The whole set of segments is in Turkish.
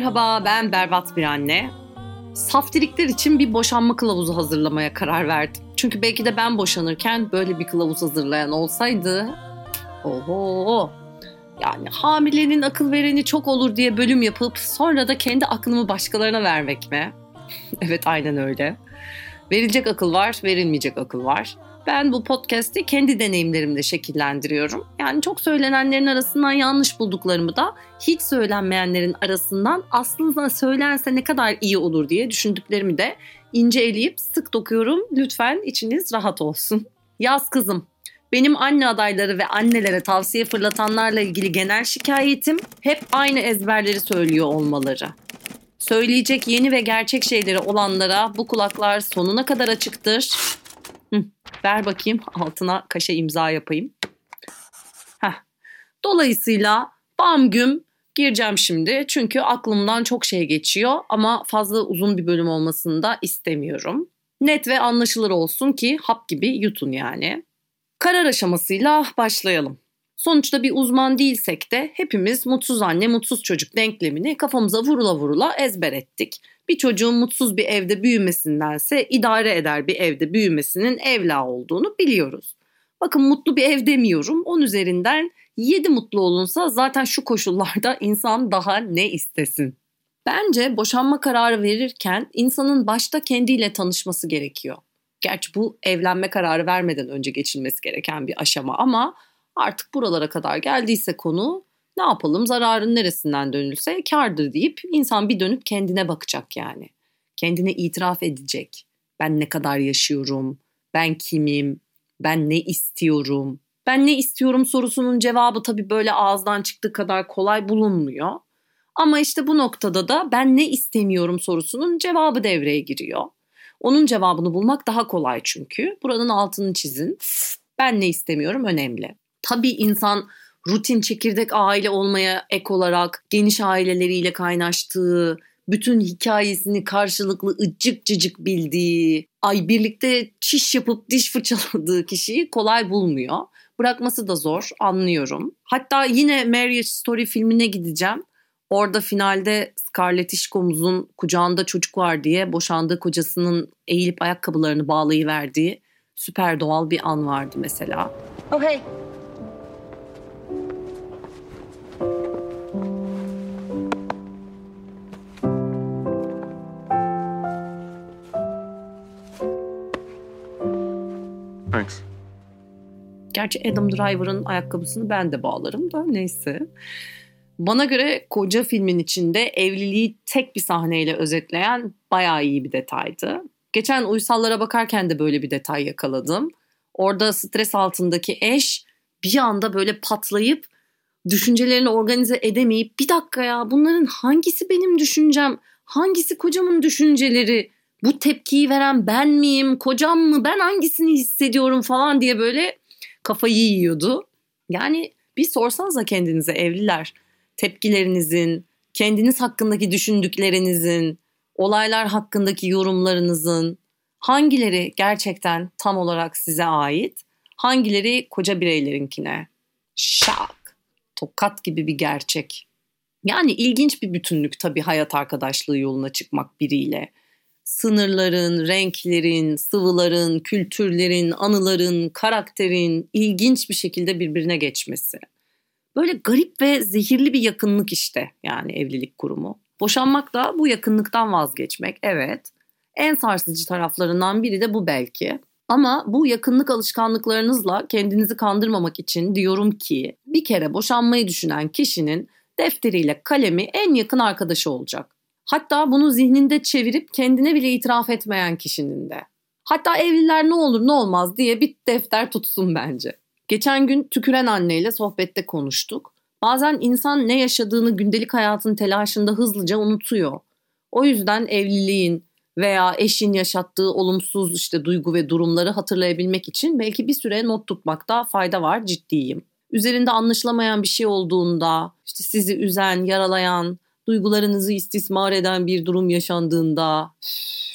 Merhaba, ben berbat bir anne. Saftirikler için bir boşanma kılavuzu hazırlamaya karar verdim. Çünkü belki de ben boşanırken böyle bir kılavuz hazırlayan olsaydı... Oho! Yani hamilenin akıl vereni çok olur diye bölüm yapıp sonra da kendi aklımı başkalarına vermek mi? evet aynen öyle. Verilecek akıl var, verilmeyecek akıl var. Ben bu podcast'i kendi deneyimlerimle şekillendiriyorum. Yani çok söylenenlerin arasından yanlış bulduklarımı da hiç söylenmeyenlerin arasından aslında söylense ne kadar iyi olur diye düşündüklerimi de ince eleyip sık dokuyorum. Lütfen içiniz rahat olsun. Yaz kızım. Benim anne adayları ve annelere tavsiye fırlatanlarla ilgili genel şikayetim hep aynı ezberleri söylüyor olmaları. Söyleyecek yeni ve gerçek şeyleri olanlara bu kulaklar sonuna kadar açıktır. Ver bakayım altına kaşe imza yapayım. Heh. Dolayısıyla bam güm gireceğim şimdi. Çünkü aklımdan çok şey geçiyor ama fazla uzun bir bölüm olmasını da istemiyorum. Net ve anlaşılır olsun ki hap gibi yutun yani. Karar aşamasıyla başlayalım. Sonuçta bir uzman değilsek de hepimiz mutsuz anne mutsuz çocuk denklemini kafamıza vurula vurula ezber ettik. Bir çocuğun mutsuz bir evde büyümesindense idare eder bir evde büyümesinin evla olduğunu biliyoruz. Bakın mutlu bir ev demiyorum. 10 üzerinden 7 mutlu olunsa zaten şu koşullarda insan daha ne istesin? Bence boşanma kararı verirken insanın başta kendiyle tanışması gerekiyor. Gerçi bu evlenme kararı vermeden önce geçilmesi gereken bir aşama ama artık buralara kadar geldiyse konu ne yapalım zararın neresinden dönülse kardır deyip insan bir dönüp kendine bakacak yani. Kendine itiraf edecek. Ben ne kadar yaşıyorum? Ben kimim? Ben ne istiyorum? Ben ne istiyorum sorusunun cevabı tabii böyle ağızdan çıktığı kadar kolay bulunmuyor. Ama işte bu noktada da ben ne istemiyorum sorusunun cevabı devreye giriyor. Onun cevabını bulmak daha kolay çünkü. Buranın altını çizin. Ben ne istemiyorum önemli. Tabii insan rutin çekirdek aile olmaya ek olarak geniş aileleriyle kaynaştığı, bütün hikayesini karşılıklı ıcık cıcık bildiği, ay birlikte çiş yapıp diş fırçaladığı kişiyi kolay bulmuyor. Bırakması da zor anlıyorum. Hatta yine Marriage Story filmine gideceğim. Orada finalde Scarlett İşkomuz'un kucağında çocuk var diye boşandığı kocasının eğilip ayakkabılarını bağlayıverdiği süper doğal bir an vardı mesela. Oh hey, Gerçi Adam Driver'ın ayakkabısını ben de bağlarım da neyse. Bana göre koca filmin içinde evliliği tek bir sahneyle özetleyen bayağı iyi bir detaydı. Geçen uysallara bakarken de böyle bir detay yakaladım. Orada stres altındaki eş bir anda böyle patlayıp düşüncelerini organize edemeyip bir dakika ya bunların hangisi benim düşüncem, hangisi kocamın düşünceleri, bu tepkiyi veren ben miyim, kocam mı, ben hangisini hissediyorum falan diye böyle kafayı yiyordu. Yani bir sorsanıza kendinize evliler tepkilerinizin, kendiniz hakkındaki düşündüklerinizin, olaylar hakkındaki yorumlarınızın hangileri gerçekten tam olarak size ait, hangileri koca bireylerinkine? Şak, tokat gibi bir gerçek. Yani ilginç bir bütünlük tabii hayat arkadaşlığı yoluna çıkmak biriyle. Sınırların, renklerin, sıvıların, kültürlerin, anıların, karakterin ilginç bir şekilde birbirine geçmesi. Böyle garip ve zehirli bir yakınlık işte yani evlilik kurumu. Boşanmak da bu yakınlıktan vazgeçmek evet. En sarsıcı taraflarından biri de bu belki. Ama bu yakınlık alışkanlıklarınızla kendinizi kandırmamak için diyorum ki bir kere boşanmayı düşünen kişinin defteriyle kalemi en yakın arkadaşı olacak. Hatta bunu zihninde çevirip kendine bile itiraf etmeyen kişinin de. Hatta evliler ne olur ne olmaz diye bir defter tutsun bence. Geçen gün tüküren anneyle sohbette konuştuk. Bazen insan ne yaşadığını gündelik hayatın telaşında hızlıca unutuyor. O yüzden evliliğin veya eşin yaşattığı olumsuz işte duygu ve durumları hatırlayabilmek için belki bir süre not tutmakta fayda var ciddiyim. Üzerinde anlaşılamayan bir şey olduğunda, işte sizi üzen, yaralayan, duygularınızı istismar eden bir durum yaşandığında,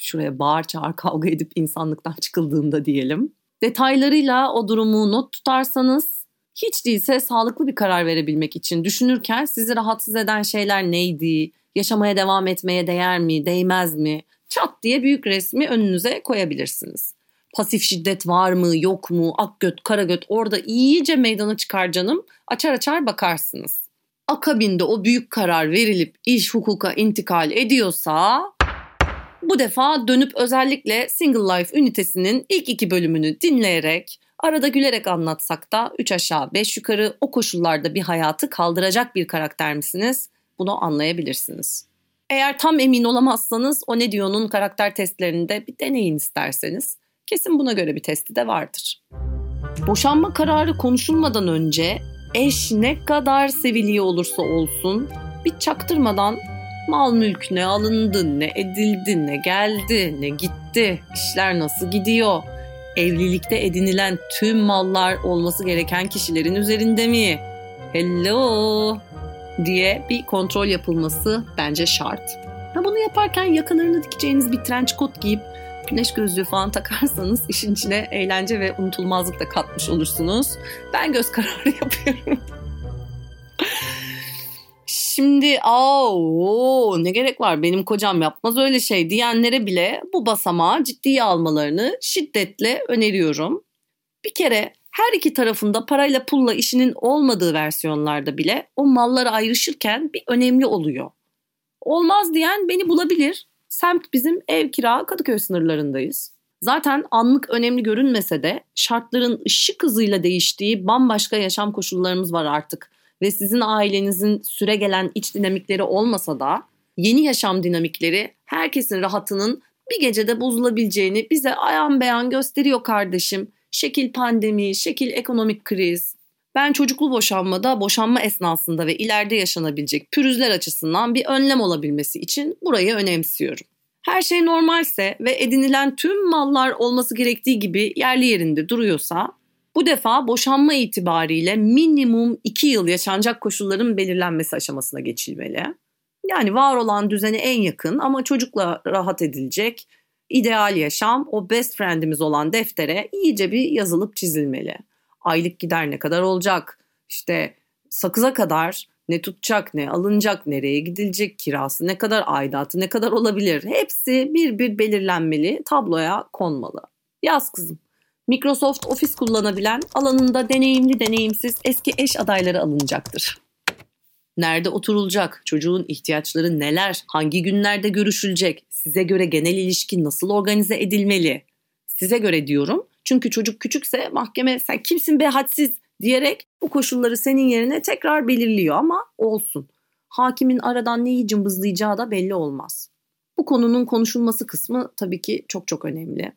şuraya bağır çağır kavga edip insanlıktan çıkıldığında diyelim. Detaylarıyla o durumu not tutarsanız hiç değilse sağlıklı bir karar verebilmek için düşünürken sizi rahatsız eden şeyler neydi Yaşamaya devam etmeye değer mi, değmez mi? Çat diye büyük resmi önünüze koyabilirsiniz. Pasif şiddet var mı, yok mu, ak göt, kara göt orada iyice meydana çıkar canım. Açar açar bakarsınız. Akabinde o büyük karar verilip iş hukuka intikal ediyorsa bu defa dönüp özellikle Single Life ünitesinin ilk iki bölümünü dinleyerek arada gülerek anlatsak da 3 aşağı 5 yukarı o koşullarda bir hayatı kaldıracak bir karakter misiniz? Bunu anlayabilirsiniz. Eğer tam emin olamazsanız o ne diyor'nun karakter testlerinde bir deneyin isterseniz. Kesin buna göre bir testi de vardır. Boşanma kararı konuşulmadan önce eş ne kadar seviliyor olursa olsun bir çaktırmadan mal mülk ne alındı, ne edildi, ne geldi, ne gitti, işler nasıl gidiyor, evlilikte edinilen tüm mallar olması gereken kişilerin üzerinde mi? Hello diye bir kontrol yapılması bence şart. Ha bunu yaparken yakalarını dikeceğiniz bir trench coat giyip güneş gözlüğü falan takarsanız işin içine eğlence ve unutulmazlık da katmış olursunuz. Ben göz kararı yapıyorum. Şimdi aa ne gerek var benim kocam yapmaz öyle şey diyenlere bile bu basamağı ciddiye almalarını şiddetle öneriyorum. Bir kere her iki tarafında parayla pulla işinin olmadığı versiyonlarda bile o mallar ayrışırken bir önemli oluyor. Olmaz diyen beni bulabilir. Semt bizim ev kira Kadıköy sınırlarındayız. Zaten anlık önemli görünmese de şartların ışık hızıyla değiştiği bambaşka yaşam koşullarımız var artık. Ve sizin ailenizin süre gelen iç dinamikleri olmasa da yeni yaşam dinamikleri herkesin rahatının bir gecede bozulabileceğini bize ayan beyan gösteriyor kardeşim. Şekil pandemi, şekil ekonomik kriz. Ben çocuklu boşanmada, boşanma esnasında ve ileride yaşanabilecek pürüzler açısından bir önlem olabilmesi için burayı önemsiyorum. Her şey normalse ve edinilen tüm mallar olması gerektiği gibi yerli yerinde duruyorsa bu defa boşanma itibariyle minimum 2 yıl yaşanacak koşulların belirlenmesi aşamasına geçilmeli. Yani var olan düzene en yakın ama çocukla rahat edilecek ideal yaşam o best friendimiz olan deftere iyice bir yazılıp çizilmeli. Aylık gider ne kadar olacak? İşte sakıza kadar ne tutacak, ne alınacak, nereye gidilecek, kirası ne kadar, aidatı ne kadar olabilir? Hepsi bir bir belirlenmeli, tabloya konmalı. Yaz kızım. Microsoft Office kullanabilen alanında deneyimli deneyimsiz eski eş adayları alınacaktır. Nerede oturulacak? Çocuğun ihtiyaçları neler? Hangi günlerde görüşülecek? Size göre genel ilişki nasıl organize edilmeli? Size göre diyorum. Çünkü çocuk küçükse mahkeme sen kimsin be hadsiz diyerek bu koşulları senin yerine tekrar belirliyor ama olsun. Hakimin aradan neyi cımbızlayacağı da belli olmaz. Bu konunun konuşulması kısmı tabii ki çok çok önemli.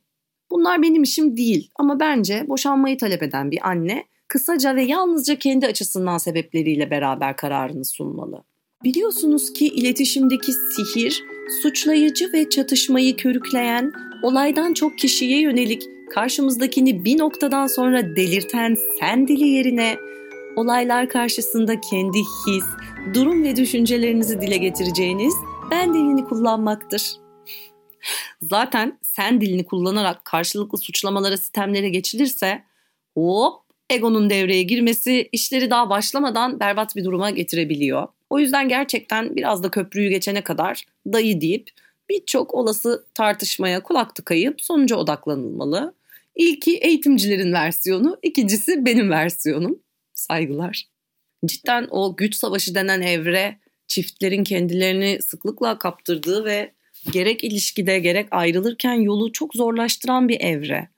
Bunlar benim işim değil ama bence boşanmayı talep eden bir anne kısaca ve yalnızca kendi açısından sebepleriyle beraber kararını sunmalı. Biliyorsunuz ki iletişimdeki sihir, suçlayıcı ve çatışmayı körükleyen, olaydan çok kişiye yönelik karşımızdakini bir noktadan sonra delirten sen dili yerine olaylar karşısında kendi his, durum ve düşüncelerinizi dile getireceğiniz ben dilini kullanmaktır. Zaten sen dilini kullanarak karşılıklı suçlamalara, sistemlere geçilirse hop egonun devreye girmesi işleri daha başlamadan berbat bir duruma getirebiliyor. O yüzden gerçekten biraz da köprüyü geçene kadar dayı deyip birçok olası tartışmaya kulak tıkayıp sonuca odaklanılmalı. İlki eğitimcilerin versiyonu, ikincisi benim versiyonum. Saygılar. Cidden o güç savaşı denen evre çiftlerin kendilerini sıklıkla kaptırdığı ve gerek ilişkide gerek ayrılırken yolu çok zorlaştıran bir evre.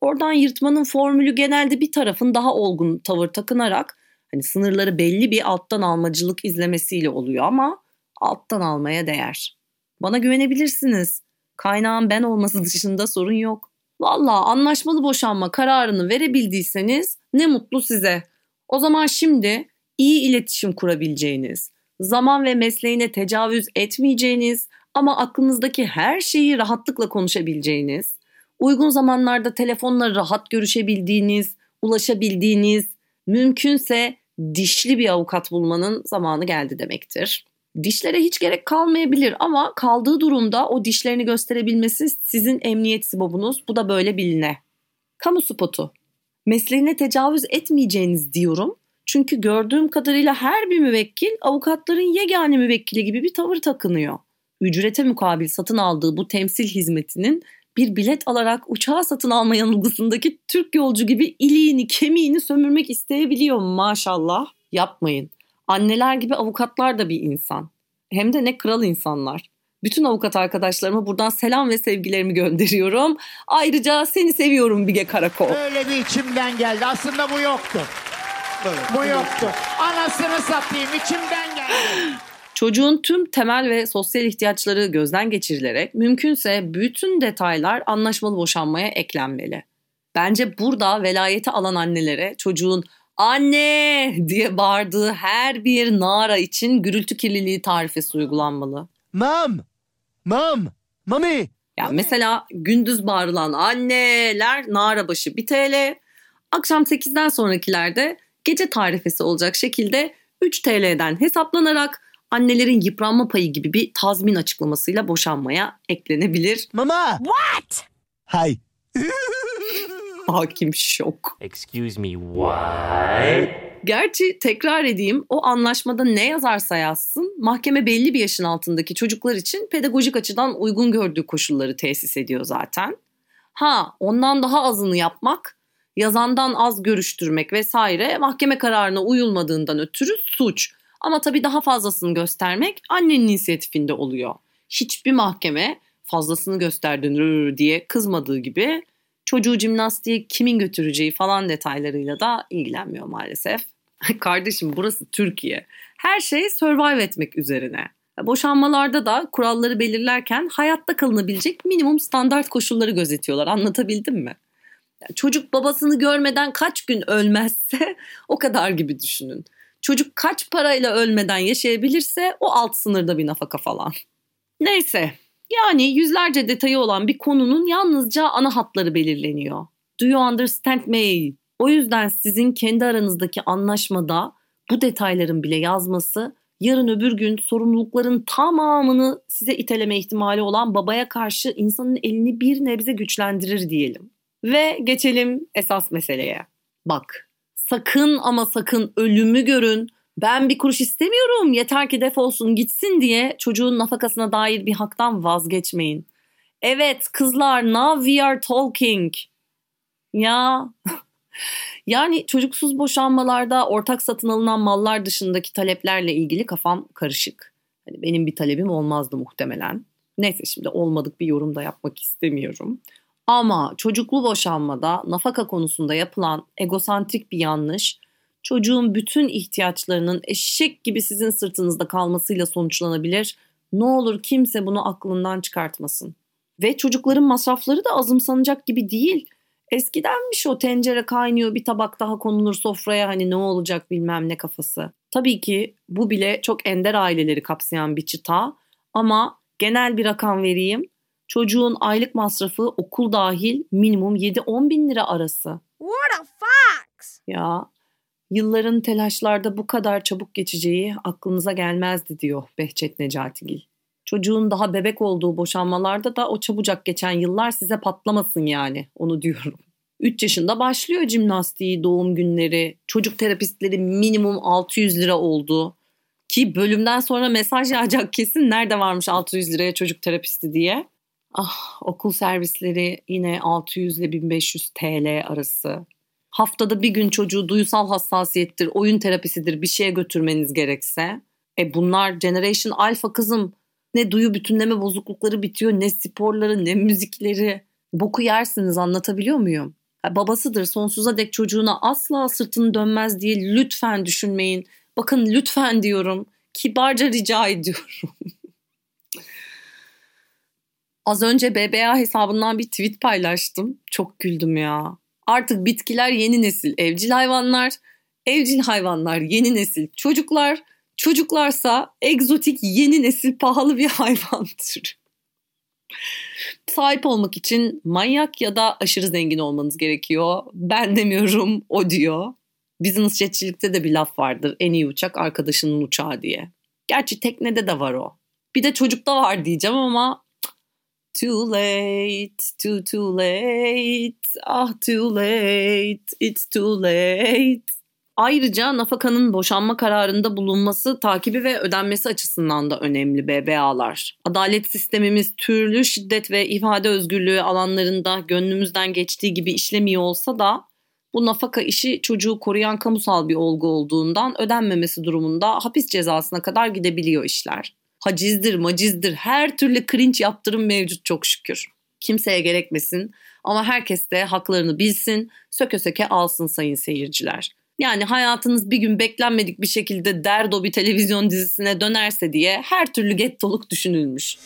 Oradan yırtmanın formülü genelde bir tarafın daha olgun tavır takınarak hani sınırları belli bir alttan almacılık izlemesiyle oluyor ama alttan almaya değer. Bana güvenebilirsiniz. Kaynağın ben olması dışında sorun yok. Valla anlaşmalı boşanma kararını verebildiyseniz ne mutlu size. O zaman şimdi iyi iletişim kurabileceğiniz, zaman ve mesleğine tecavüz etmeyeceğiniz ama aklınızdaki her şeyi rahatlıkla konuşabileceğiniz, uygun zamanlarda telefonla rahat görüşebildiğiniz, ulaşabildiğiniz, mümkünse dişli bir avukat bulmanın zamanı geldi demektir. Dişlere hiç gerek kalmayabilir ama kaldığı durumda o dişlerini gösterebilmesi sizin emniyet sibobunuz. Bu da böyle biline. Kamu spotu. Mesleğine tecavüz etmeyeceğiniz diyorum. Çünkü gördüğüm kadarıyla her bir müvekkil avukatların yegane müvekkili gibi bir tavır takınıyor. Ücrete mukabil satın aldığı bu temsil hizmetinin bir bilet alarak uçağı satın alma yanılgısındaki Türk yolcu gibi iliğini kemiğini sömürmek isteyebiliyor maşallah. Yapmayın. Anneler gibi avukatlar da bir insan. Hem de ne kral insanlar. Bütün avukat arkadaşlarıma buradan selam ve sevgilerimi gönderiyorum. Ayrıca seni seviyorum Bige Karakol. Öyle bir içimden geldi. Aslında bu yoktu. Bu yoktu. Anasını satayım içimden geldi. Çocuğun tüm temel ve sosyal ihtiyaçları gözden geçirilerek mümkünse bütün detaylar anlaşmalı boşanmaya eklenmeli. Bence burada velayeti alan annelere çocuğun anne diye bağırdığı her bir nara için gürültü kirliliği tarifesi uygulanmalı. Mom! Mom! Mommy! Yani mesela gündüz bağırılan anneler nara başı 1 TL, akşam 8'den sonrakilerde gece tarifesi olacak şekilde 3 TL'den hesaplanarak annelerin yıpranma payı gibi bir tazmin açıklamasıyla boşanmaya eklenebilir. Mama! What? Hi. Hakim şok. Excuse me, what? Gerçi tekrar edeyim o anlaşmada ne yazarsa yazsın mahkeme belli bir yaşın altındaki çocuklar için pedagojik açıdan uygun gördüğü koşulları tesis ediyor zaten. Ha ondan daha azını yapmak, yazandan az görüştürmek vesaire mahkeme kararına uyulmadığından ötürü suç. Ama tabii daha fazlasını göstermek annenin inisiyatifinde oluyor. Hiçbir mahkeme fazlasını gösterdin diye kızmadığı gibi çocuğu jimnastiğe kimin götüreceği falan detaylarıyla da ilgilenmiyor maalesef. Kardeşim burası Türkiye. Her şey survive etmek üzerine. Boşanmalarda da kuralları belirlerken hayatta kalınabilecek minimum standart koşulları gözetiyorlar. Anlatabildim mi? Çocuk babasını görmeden kaç gün ölmezse o kadar gibi düşünün. Çocuk kaç parayla ölmeden yaşayabilirse o alt sınırda bir nafaka falan. Neyse yani yüzlerce detayı olan bir konunun yalnızca ana hatları belirleniyor. Do you understand me? O yüzden sizin kendi aranızdaki anlaşmada bu detayların bile yazması yarın öbür gün sorumlulukların tamamını size iteleme ihtimali olan babaya karşı insanın elini bir nebze güçlendirir diyelim. Ve geçelim esas meseleye. Bak sakın ama sakın ölümü görün ben bir kuruş istemiyorum yeter ki defolsun gitsin diye çocuğun nafakasına dair bir haktan vazgeçmeyin. Evet kızlar now we are talking. Ya yani çocuksuz boşanmalarda ortak satın alınan mallar dışındaki taleplerle ilgili kafam karışık. Hani benim bir talebim olmazdı muhtemelen. Neyse şimdi olmadık bir yorum da yapmak istemiyorum. Ama çocuklu boşanmada nafaka konusunda yapılan egosantrik bir yanlış çocuğun bütün ihtiyaçlarının eşek gibi sizin sırtınızda kalmasıyla sonuçlanabilir. Ne olur kimse bunu aklından çıkartmasın. Ve çocukların masrafları da azımsanacak gibi değil. Eskidenmiş o tencere kaynıyor bir tabak daha konulur sofraya hani ne olacak bilmem ne kafası. Tabii ki bu bile çok ender aileleri kapsayan bir çıta ama genel bir rakam vereyim. Çocuğun aylık masrafı okul dahil minimum 7-10 bin lira arası. What a fox! Ya yılların telaşlarda bu kadar çabuk geçeceği aklınıza gelmezdi diyor Behçet Necatigil. Çocuğun daha bebek olduğu boşanmalarda da o çabucak geçen yıllar size patlamasın yani onu diyorum. 3 yaşında başlıyor jimnastiği, doğum günleri, çocuk terapistleri minimum 600 lira oldu. Ki bölümden sonra mesaj yağacak kesin nerede varmış 600 liraya çocuk terapisti diye. Ah okul servisleri yine 600 ile 1500 TL arası. Haftada bir gün çocuğu duysal hassasiyettir, oyun terapisidir bir şeye götürmeniz gerekse. E bunlar Generation Alpha kızım. Ne duyu bütünleme bozuklukları bitiyor, ne sporları, ne müzikleri. Boku yersiniz anlatabiliyor muyum? Babasıdır sonsuza dek çocuğuna asla sırtını dönmez diye lütfen düşünmeyin. Bakın lütfen diyorum. Kibarca rica ediyorum. Az önce BBA hesabından bir tweet paylaştım. Çok güldüm ya. Artık bitkiler yeni nesil evcil hayvanlar, evcil hayvanlar yeni nesil çocuklar, çocuklarsa egzotik yeni nesil pahalı bir hayvan türü. Sahip olmak için manyak ya da aşırı zengin olmanız gerekiyor. Ben demiyorum, o diyor. Business jetçilikte de bir laf vardır. En iyi uçak arkadaşının uçağı diye. Gerçi teknede de var o. Bir de çocukta var diyeceğim ama Too late, too too late, ah too late, it's too late. Ayrıca nafakanın boşanma kararında bulunması, takibi ve ödenmesi açısından da önemli BBA'lar. Adalet sistemimiz türlü şiddet ve ifade özgürlüğü alanlarında gönlümüzden geçtiği gibi işlemiyor olsa da bu nafaka işi çocuğu koruyan kamusal bir olgu olduğundan ödenmemesi durumunda hapis cezasına kadar gidebiliyor işler. Hacizdir, macizdir, her türlü cringe yaptırım mevcut çok şükür. Kimseye gerekmesin ama herkes de haklarını bilsin, söke söke alsın sayın seyirciler. Yani hayatınız bir gün beklenmedik bir şekilde derdo bir televizyon dizisine dönerse diye her türlü gettoluk düşünülmüş.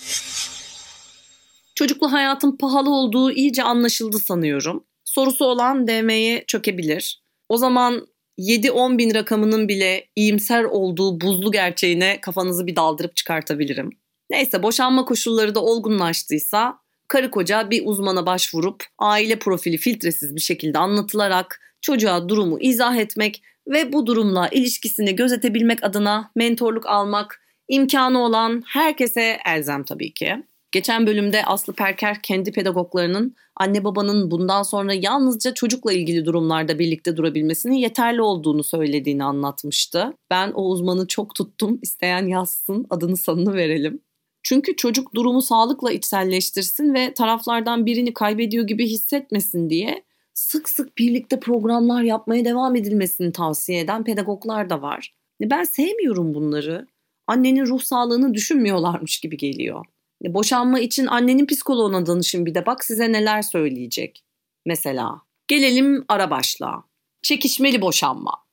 Çocuklu hayatın pahalı olduğu iyice anlaşıldı sanıyorum. Sorusu olan DM'ye çökebilir. O zaman 7-10 bin rakamının bile iyimser olduğu buzlu gerçeğine kafanızı bir daldırıp çıkartabilirim. Neyse boşanma koşulları da olgunlaştıysa karı koca bir uzmana başvurup aile profili filtresiz bir şekilde anlatılarak çocuğa durumu izah etmek ve bu durumla ilişkisini gözetebilmek adına mentorluk almak imkanı olan herkese elzem tabii ki. Geçen bölümde Aslı Perker kendi pedagoglarının anne babanın bundan sonra yalnızca çocukla ilgili durumlarda birlikte durabilmesinin yeterli olduğunu söylediğini anlatmıştı. Ben o uzmanı çok tuttum. İsteyen yazsın, adını sanını verelim. Çünkü çocuk durumu sağlıkla içselleştirsin ve taraflardan birini kaybediyor gibi hissetmesin diye sık sık birlikte programlar yapmaya devam edilmesini tavsiye eden pedagoglar da var. Ben sevmiyorum bunları. Annenin ruh sağlığını düşünmüyorlarmış gibi geliyor. Boşanma için annenin psikoloğuna danışın bir de bak size neler söyleyecek. Mesela gelelim ara başlığa. Çekişmeli boşanma.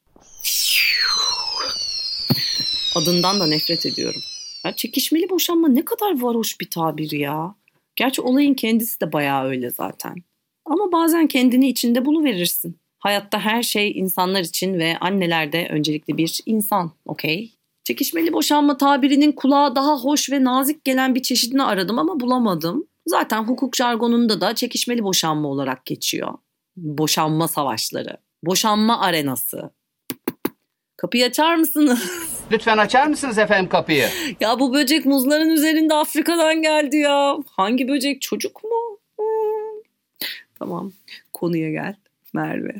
Adından da nefret ediyorum. Ya çekişmeli boşanma ne kadar varoş bir tabir ya. Gerçi olayın kendisi de bayağı öyle zaten. Ama bazen kendini içinde buluverirsin. Hayatta her şey insanlar için ve anneler de öncelikli bir insan, okey? Çekişmeli boşanma tabirinin kulağa daha hoş ve nazik gelen bir çeşidini aradım ama bulamadım. Zaten hukuk jargonunda da çekişmeli boşanma olarak geçiyor. Boşanma savaşları, boşanma arenası. Kapıyı açar mısınız? Lütfen açar mısınız efendim kapıyı? ya bu böcek muzların üzerinde Afrika'dan geldi ya. Hangi böcek? Çocuk mu? Hmm. Tamam. Konuya gel Merve.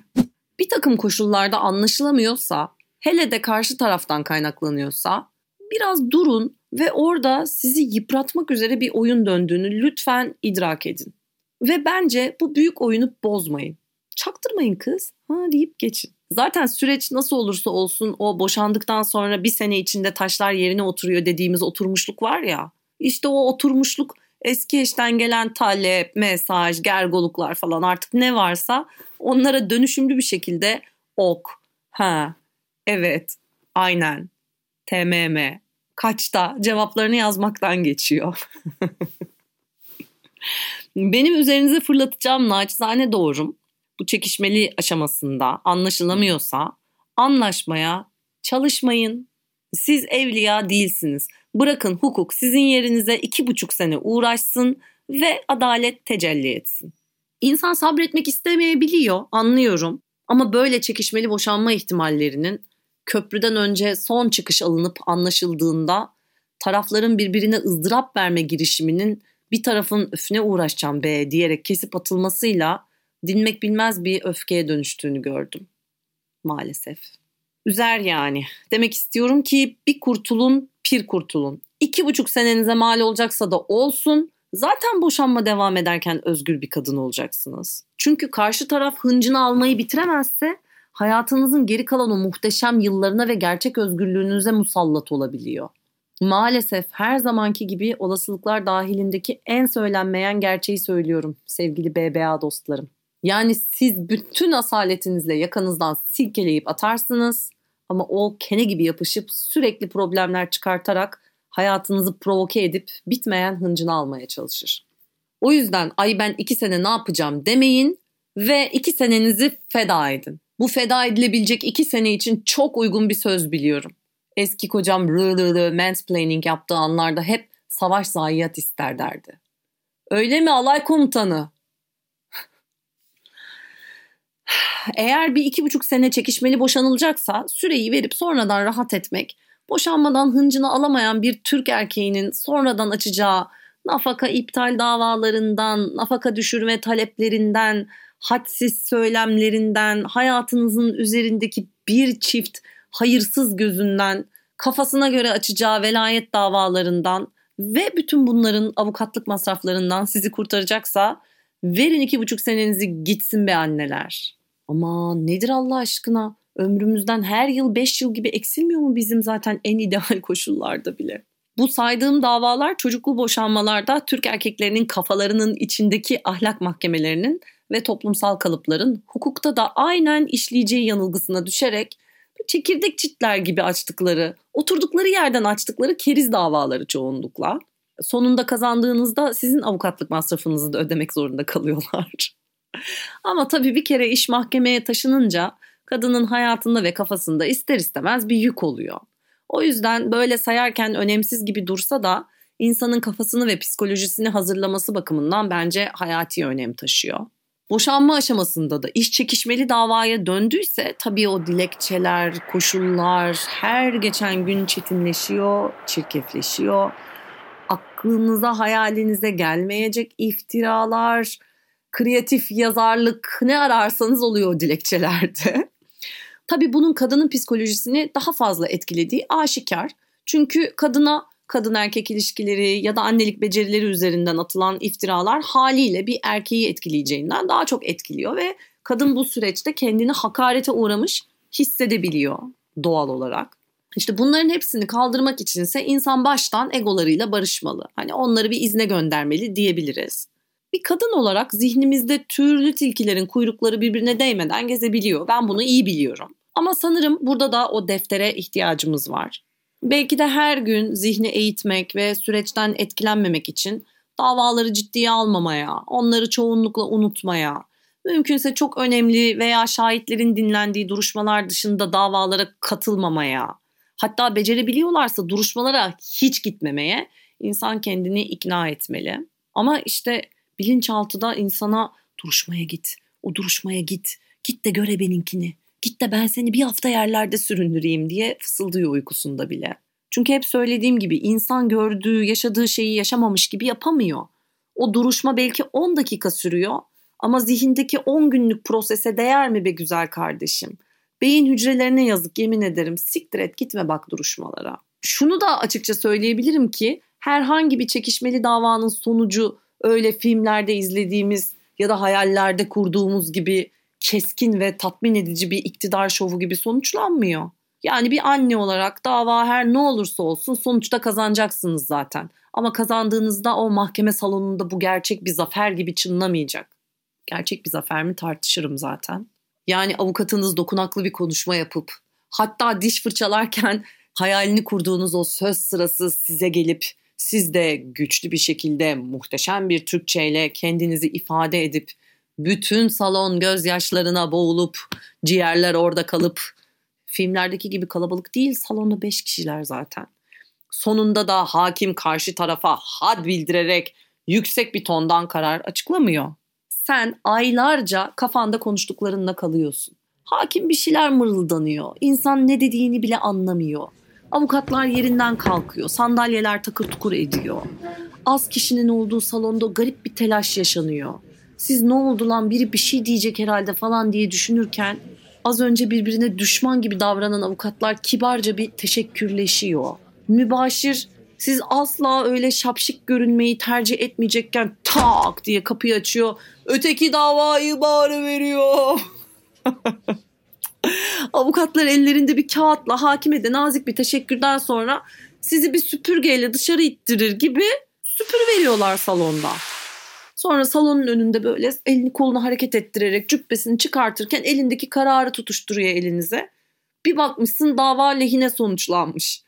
Bir takım koşullarda anlaşılamıyorsa, hele de karşı taraftan kaynaklanıyorsa biraz durun ve orada sizi yıpratmak üzere bir oyun döndüğünü lütfen idrak edin. Ve bence bu büyük oyunu bozmayın. Çaktırmayın kız. Ha deyip geçin. Zaten süreç nasıl olursa olsun o boşandıktan sonra bir sene içinde taşlar yerine oturuyor dediğimiz oturmuşluk var ya. İşte o oturmuşluk eski eşten gelen talep, mesaj, gergoluklar falan artık ne varsa onlara dönüşümlü bir şekilde ok, ha, evet, aynen, tmm, kaçta cevaplarını yazmaktan geçiyor. Benim üzerinize fırlatacağım naçizane doğrum bu çekişmeli aşamasında anlaşılamıyorsa anlaşmaya çalışmayın. Siz evliya değilsiniz. Bırakın hukuk sizin yerinize iki buçuk sene uğraşsın ve adalet tecelli etsin. İnsan sabretmek istemeyebiliyor, anlıyorum. Ama böyle çekişmeli boşanma ihtimallerinin köprüden önce son çıkış alınıp anlaşıldığında tarafların birbirine ızdırap verme girişiminin bir tarafın öfne uğraşacağım be diyerek kesip atılmasıyla dinmek bilmez bir öfkeye dönüştüğünü gördüm. Maalesef. Üzer yani. Demek istiyorum ki bir kurtulun, pir kurtulun. İki buçuk senenize mal olacaksa da olsun. Zaten boşanma devam ederken özgür bir kadın olacaksınız. Çünkü karşı taraf hıncını almayı bitiremezse hayatınızın geri kalan o muhteşem yıllarına ve gerçek özgürlüğünüze musallat olabiliyor. Maalesef her zamanki gibi olasılıklar dahilindeki en söylenmeyen gerçeği söylüyorum sevgili BBA dostlarım. Yani siz bütün asaletinizle yakanızdan silkeleyip atarsınız ama o kene gibi yapışıp sürekli problemler çıkartarak hayatınızı provoke edip bitmeyen hıncını almaya çalışır. O yüzden ay ben iki sene ne yapacağım demeyin ve iki senenizi feda edin. Bu feda edilebilecek iki sene için çok uygun bir söz biliyorum. Eski kocam rı rı rı mansplaining yaptığı anlarda hep savaş zayiat ister derdi. Öyle mi alay komutanı? Eğer bir iki buçuk sene çekişmeli boşanılacaksa süreyi verip sonradan rahat etmek, boşanmadan hıncını alamayan bir Türk erkeğinin sonradan açacağı nafaka iptal davalarından, nafaka düşürme taleplerinden, hadsiz söylemlerinden, hayatınızın üzerindeki bir çift hayırsız gözünden, kafasına göre açacağı velayet davalarından ve bütün bunların avukatlık masraflarından sizi kurtaracaksa verin iki buçuk senenizi gitsin be anneler. Ama nedir Allah aşkına? Ömrümüzden her yıl beş yıl gibi eksilmiyor mu bizim zaten en ideal koşullarda bile? Bu saydığım davalar çocuklu boşanmalarda Türk erkeklerinin kafalarının içindeki ahlak mahkemelerinin ve toplumsal kalıpların hukukta da aynen işleyeceği yanılgısına düşerek çekirdek çitler gibi açtıkları, oturdukları yerden açtıkları keriz davaları çoğunlukla. Sonunda kazandığınızda sizin avukatlık masrafınızı da ödemek zorunda kalıyorlar. Ama tabii bir kere iş mahkemeye taşınınca kadının hayatında ve kafasında ister istemez bir yük oluyor. O yüzden böyle sayarken önemsiz gibi dursa da insanın kafasını ve psikolojisini hazırlaması bakımından bence hayati önem taşıyor. Boşanma aşamasında da iş çekişmeli davaya döndüyse tabii o dilekçeler, koşullar her geçen gün çetinleşiyor, çirkefleşiyor. Aklınıza, hayalinize gelmeyecek iftiralar, kreatif yazarlık ne ararsanız oluyor dilekçelerde. Tabii bunun kadının psikolojisini daha fazla etkilediği aşikar. Çünkü kadına kadın erkek ilişkileri ya da annelik becerileri üzerinden atılan iftiralar haliyle bir erkeği etkileyeceğinden daha çok etkiliyor ve kadın bu süreçte kendini hakarete uğramış hissedebiliyor doğal olarak. İşte bunların hepsini kaldırmak içinse insan baştan egolarıyla barışmalı. Hani onları bir izne göndermeli diyebiliriz. Bir kadın olarak zihnimizde türlü tilkilerin kuyrukları birbirine değmeden gezebiliyor. Ben bunu iyi biliyorum. Ama sanırım burada da o deftere ihtiyacımız var. Belki de her gün zihni eğitmek ve süreçten etkilenmemek için davaları ciddiye almamaya, onları çoğunlukla unutmaya, mümkünse çok önemli veya şahitlerin dinlendiği duruşmalar dışında davalara katılmamaya, hatta becerebiliyorlarsa duruşmalara hiç gitmemeye insan kendini ikna etmeli. Ama işte bilinçaltıda insana duruşmaya git, o duruşmaya git, git de göre beninkini Git de ben seni bir hafta yerlerde süründüreyim diye fısıldıyor uykusunda bile. Çünkü hep söylediğim gibi insan gördüğü, yaşadığı şeyi yaşamamış gibi yapamıyor. O duruşma belki 10 dakika sürüyor ama zihindeki 10 günlük prosese değer mi be güzel kardeşim? Beyin hücrelerine yazık yemin ederim. Siktir et gitme bak duruşmalara. Şunu da açıkça söyleyebilirim ki herhangi bir çekişmeli davanın sonucu öyle filmlerde izlediğimiz ya da hayallerde kurduğumuz gibi keskin ve tatmin edici bir iktidar şovu gibi sonuçlanmıyor. Yani bir anne olarak dava her ne olursa olsun sonuçta kazanacaksınız zaten. Ama kazandığınızda o mahkeme salonunda bu gerçek bir zafer gibi çınlamayacak. Gerçek bir zafer mi tartışırım zaten. Yani avukatınız dokunaklı bir konuşma yapıp hatta diş fırçalarken hayalini kurduğunuz o söz sırası size gelip siz de güçlü bir şekilde muhteşem bir Türkçeyle kendinizi ifade edip bütün salon gözyaşlarına boğulup ciğerler orada kalıp filmlerdeki gibi kalabalık değil salonda beş kişiler zaten. Sonunda da hakim karşı tarafa had bildirerek yüksek bir tondan karar açıklamıyor. Sen aylarca kafanda konuştuklarınla kalıyorsun. Hakim bir şeyler mırıldanıyor. İnsan ne dediğini bile anlamıyor. Avukatlar yerinden kalkıyor. Sandalyeler takır tukur ediyor. Az kişinin olduğu salonda garip bir telaş yaşanıyor siz ne oldu lan biri bir şey diyecek herhalde falan diye düşünürken az önce birbirine düşman gibi davranan avukatlar kibarca bir teşekkürleşiyor. Mübaşir siz asla öyle şapşik görünmeyi tercih etmeyecekken tak diye kapıyı açıyor. Öteki davayı bari veriyor. Avukatlar ellerinde bir kağıtla hakime de nazik bir teşekkürden sonra sizi bir süpürgeyle dışarı ittirir gibi süpür veriyorlar salonda. Sonra salonun önünde böyle elini kolunu hareket ettirerek cübbesini çıkartırken elindeki kararı tutuşturuyor elinize. Bir bakmışsın dava lehine sonuçlanmış.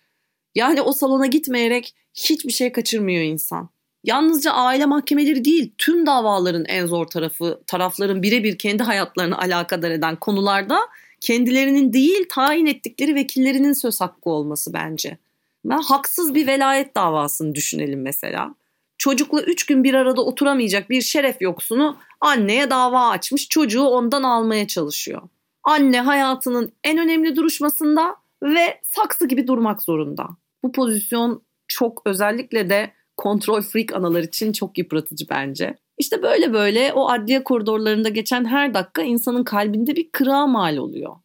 Yani o salona gitmeyerek hiçbir şey kaçırmıyor insan. Yalnızca aile mahkemeleri değil, tüm davaların en zor tarafı, tarafların birebir kendi hayatlarını alakadar eden konularda kendilerinin değil tayin ettikleri vekillerinin söz hakkı olması bence. Ben haksız bir velayet davasını düşünelim mesela çocukla üç gün bir arada oturamayacak bir şeref yoksunu anneye dava açmış çocuğu ondan almaya çalışıyor. Anne hayatının en önemli duruşmasında ve saksı gibi durmak zorunda. Bu pozisyon çok özellikle de kontrol freak analar için çok yıpratıcı bence. İşte böyle böyle o adliye koridorlarında geçen her dakika insanın kalbinde bir kırığa mal oluyor.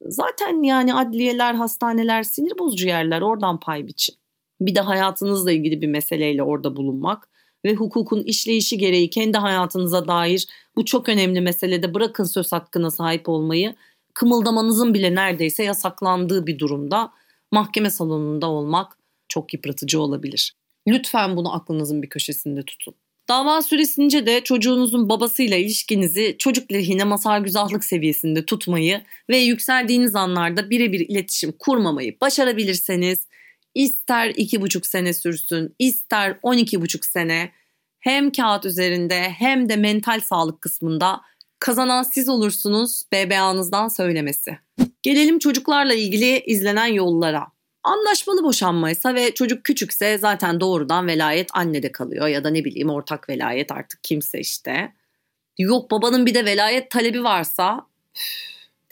Zaten yani adliyeler, hastaneler sinir bozucu yerler oradan pay biçin. Bir de hayatınızla ilgili bir meseleyle orada bulunmak ve hukukun işleyişi gereği kendi hayatınıza dair bu çok önemli meselede bırakın söz hakkına sahip olmayı kımıldamanızın bile neredeyse yasaklandığı bir durumda mahkeme salonunda olmak çok yıpratıcı olabilir. Lütfen bunu aklınızın bir köşesinde tutun. Dava süresince de çocuğunuzun babasıyla ilişkinizi çocuk lehine masal güzahlık seviyesinde tutmayı ve yükseldiğiniz anlarda birebir iletişim kurmamayı başarabilirseniz ister iki buçuk sene sürsün ister on iki buçuk sene hem kağıt üzerinde hem de mental sağlık kısmında kazanan siz olursunuz BBA'nızdan söylemesi. Gelelim çocuklarla ilgili izlenen yollara. Anlaşmalı boşanmaysa ve çocuk küçükse zaten doğrudan velayet annede kalıyor ya da ne bileyim ortak velayet artık kimse işte. Yok babanın bir de velayet talebi varsa üf,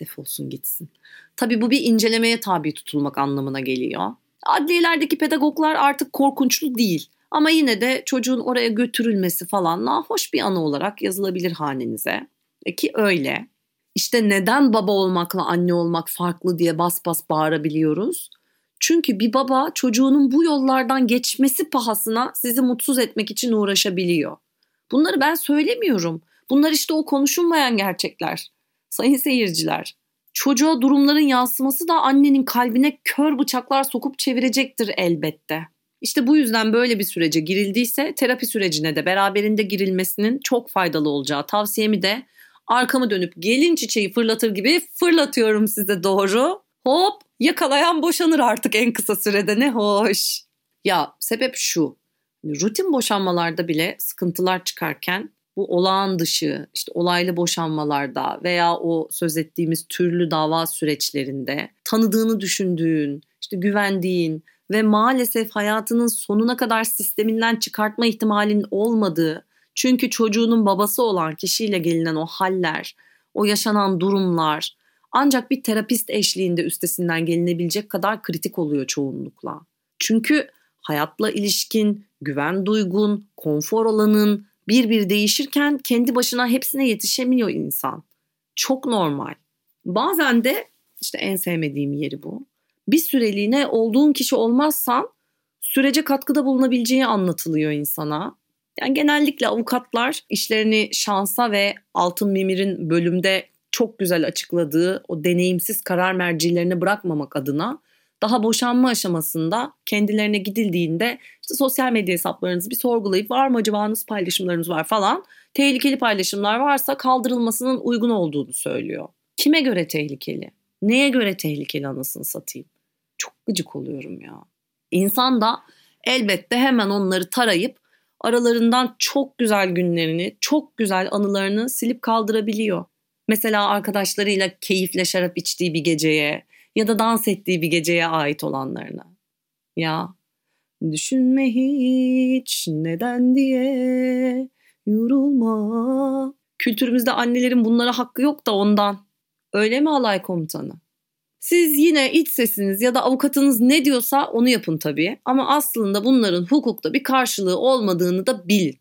defolsun gitsin. Tabii bu bir incelemeye tabi tutulmak anlamına geliyor. Adliyelerdeki pedagoglar artık korkunçlu değil. Ama yine de çocuğun oraya götürülmesi falan hoş bir anı olarak yazılabilir hanenize. E ki öyle. İşte neden baba olmakla anne olmak farklı diye bas bas bağırabiliyoruz? Çünkü bir baba çocuğunun bu yollardan geçmesi pahasına sizi mutsuz etmek için uğraşabiliyor. Bunları ben söylemiyorum. Bunlar işte o konuşulmayan gerçekler. Sayın seyirciler, çocuğa durumların yansıması da annenin kalbine kör bıçaklar sokup çevirecektir elbette. İşte bu yüzden böyle bir sürece girildiyse terapi sürecine de beraberinde girilmesinin çok faydalı olacağı tavsiyemi de arkamı dönüp gelin çiçeği fırlatır gibi fırlatıyorum size doğru. Hop yakalayan boşanır artık en kısa sürede ne hoş. Ya sebep şu. Rutin boşanmalarda bile sıkıntılar çıkarken bu olağan dışı işte olaylı boşanmalarda veya o söz ettiğimiz türlü dava süreçlerinde tanıdığını düşündüğün, işte güvendiğin ve maalesef hayatının sonuna kadar sisteminden çıkartma ihtimalin olmadığı çünkü çocuğunun babası olan kişiyle gelinen o haller, o yaşanan durumlar ancak bir terapist eşliğinde üstesinden gelinebilecek kadar kritik oluyor çoğunlukla. Çünkü hayatla ilişkin, güven duygun, konfor alanın bir bir değişirken kendi başına hepsine yetişemiyor insan. Çok normal. Bazen de işte en sevmediğim yeri bu. Bir süreliğine olduğun kişi olmazsan sürece katkıda bulunabileceği anlatılıyor insana. Yani genellikle avukatlar işlerini şansa ve Altın Mimir'in bölümde çok güzel açıkladığı o deneyimsiz karar mercilerine bırakmamak adına daha boşanma aşamasında kendilerine gidildiğinde işte sosyal medya hesaplarınızı bir sorgulayıp var mı acaba nasıl paylaşımlarınız var falan tehlikeli paylaşımlar varsa kaldırılmasının uygun olduğunu söylüyor. Kime göre tehlikeli? Neye göre tehlikeli anasını satayım? Çok gıcık oluyorum ya. İnsan da elbette hemen onları tarayıp aralarından çok güzel günlerini, çok güzel anılarını silip kaldırabiliyor. Mesela arkadaşlarıyla keyifle şarap içtiği bir geceye ya da dans ettiği bir geceye ait olanlarına. Ya düşünme hiç neden diye yorulma. Kültürümüzde annelerin bunlara hakkı yok da ondan. Öyle mi alay komutanı? Siz yine iç sesiniz ya da avukatınız ne diyorsa onu yapın tabii. Ama aslında bunların hukukta bir karşılığı olmadığını da bilin.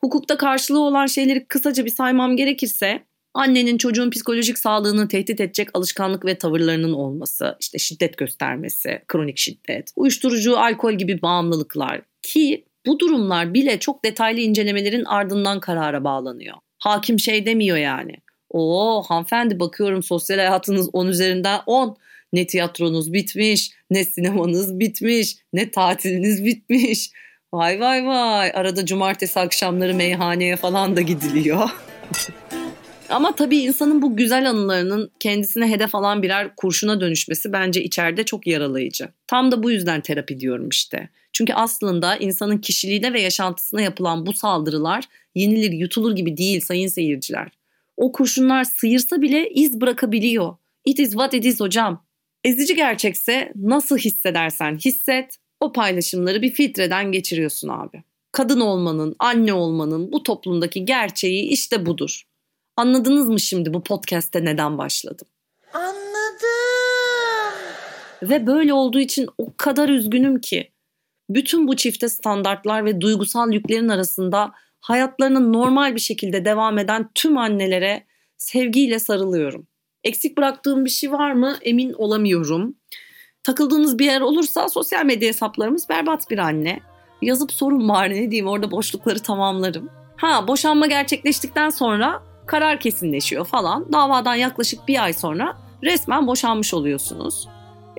Hukukta karşılığı olan şeyleri kısaca bir saymam gerekirse annenin çocuğun psikolojik sağlığını tehdit edecek alışkanlık ve tavırlarının olması, işte şiddet göstermesi, kronik şiddet, uyuşturucu, alkol gibi bağımlılıklar ki bu durumlar bile çok detaylı incelemelerin ardından karara bağlanıyor. Hakim şey demiyor yani. Oo hanımefendi bakıyorum sosyal hayatınız 10 üzerinden 10. Ne tiyatronuz bitmiş, ne sinemanız bitmiş, ne tatiliniz bitmiş. Vay vay vay arada cumartesi akşamları meyhaneye falan da gidiliyor. Ama tabii insanın bu güzel anılarının kendisine hedef alan birer kurşuna dönüşmesi bence içeride çok yaralayıcı. Tam da bu yüzden terapi diyorum işte. Çünkü aslında insanın kişiliğine ve yaşantısına yapılan bu saldırılar yenilir yutulur gibi değil sayın seyirciler. O kurşunlar sıyırsa bile iz bırakabiliyor. It is what it is hocam. Ezici gerçekse nasıl hissedersen hisset o paylaşımları bir filtreden geçiriyorsun abi. Kadın olmanın, anne olmanın bu toplumdaki gerçeği işte budur. Anladınız mı şimdi bu podcast'te neden başladım? Anladım. Ve böyle olduğu için o kadar üzgünüm ki. Bütün bu çifte standartlar ve duygusal yüklerin arasında hayatlarının normal bir şekilde devam eden tüm annelere sevgiyle sarılıyorum. Eksik bıraktığım bir şey var mı emin olamıyorum. Takıldığınız bir yer olursa sosyal medya hesaplarımız berbat bir anne. Yazıp sorun var ne diyeyim orada boşlukları tamamlarım. Ha boşanma gerçekleştikten sonra karar kesinleşiyor falan. Davadan yaklaşık bir ay sonra resmen boşanmış oluyorsunuz.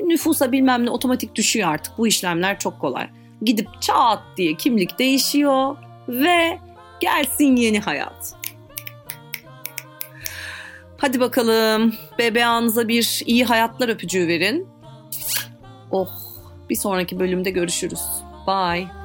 Nüfusa bilmem ne otomatik düşüyor artık. Bu işlemler çok kolay. Gidip çat diye kimlik değişiyor ve gelsin yeni hayat. Hadi bakalım bebeğinize bir iyi hayatlar öpücüğü verin. Oh bir sonraki bölümde görüşürüz. Bye.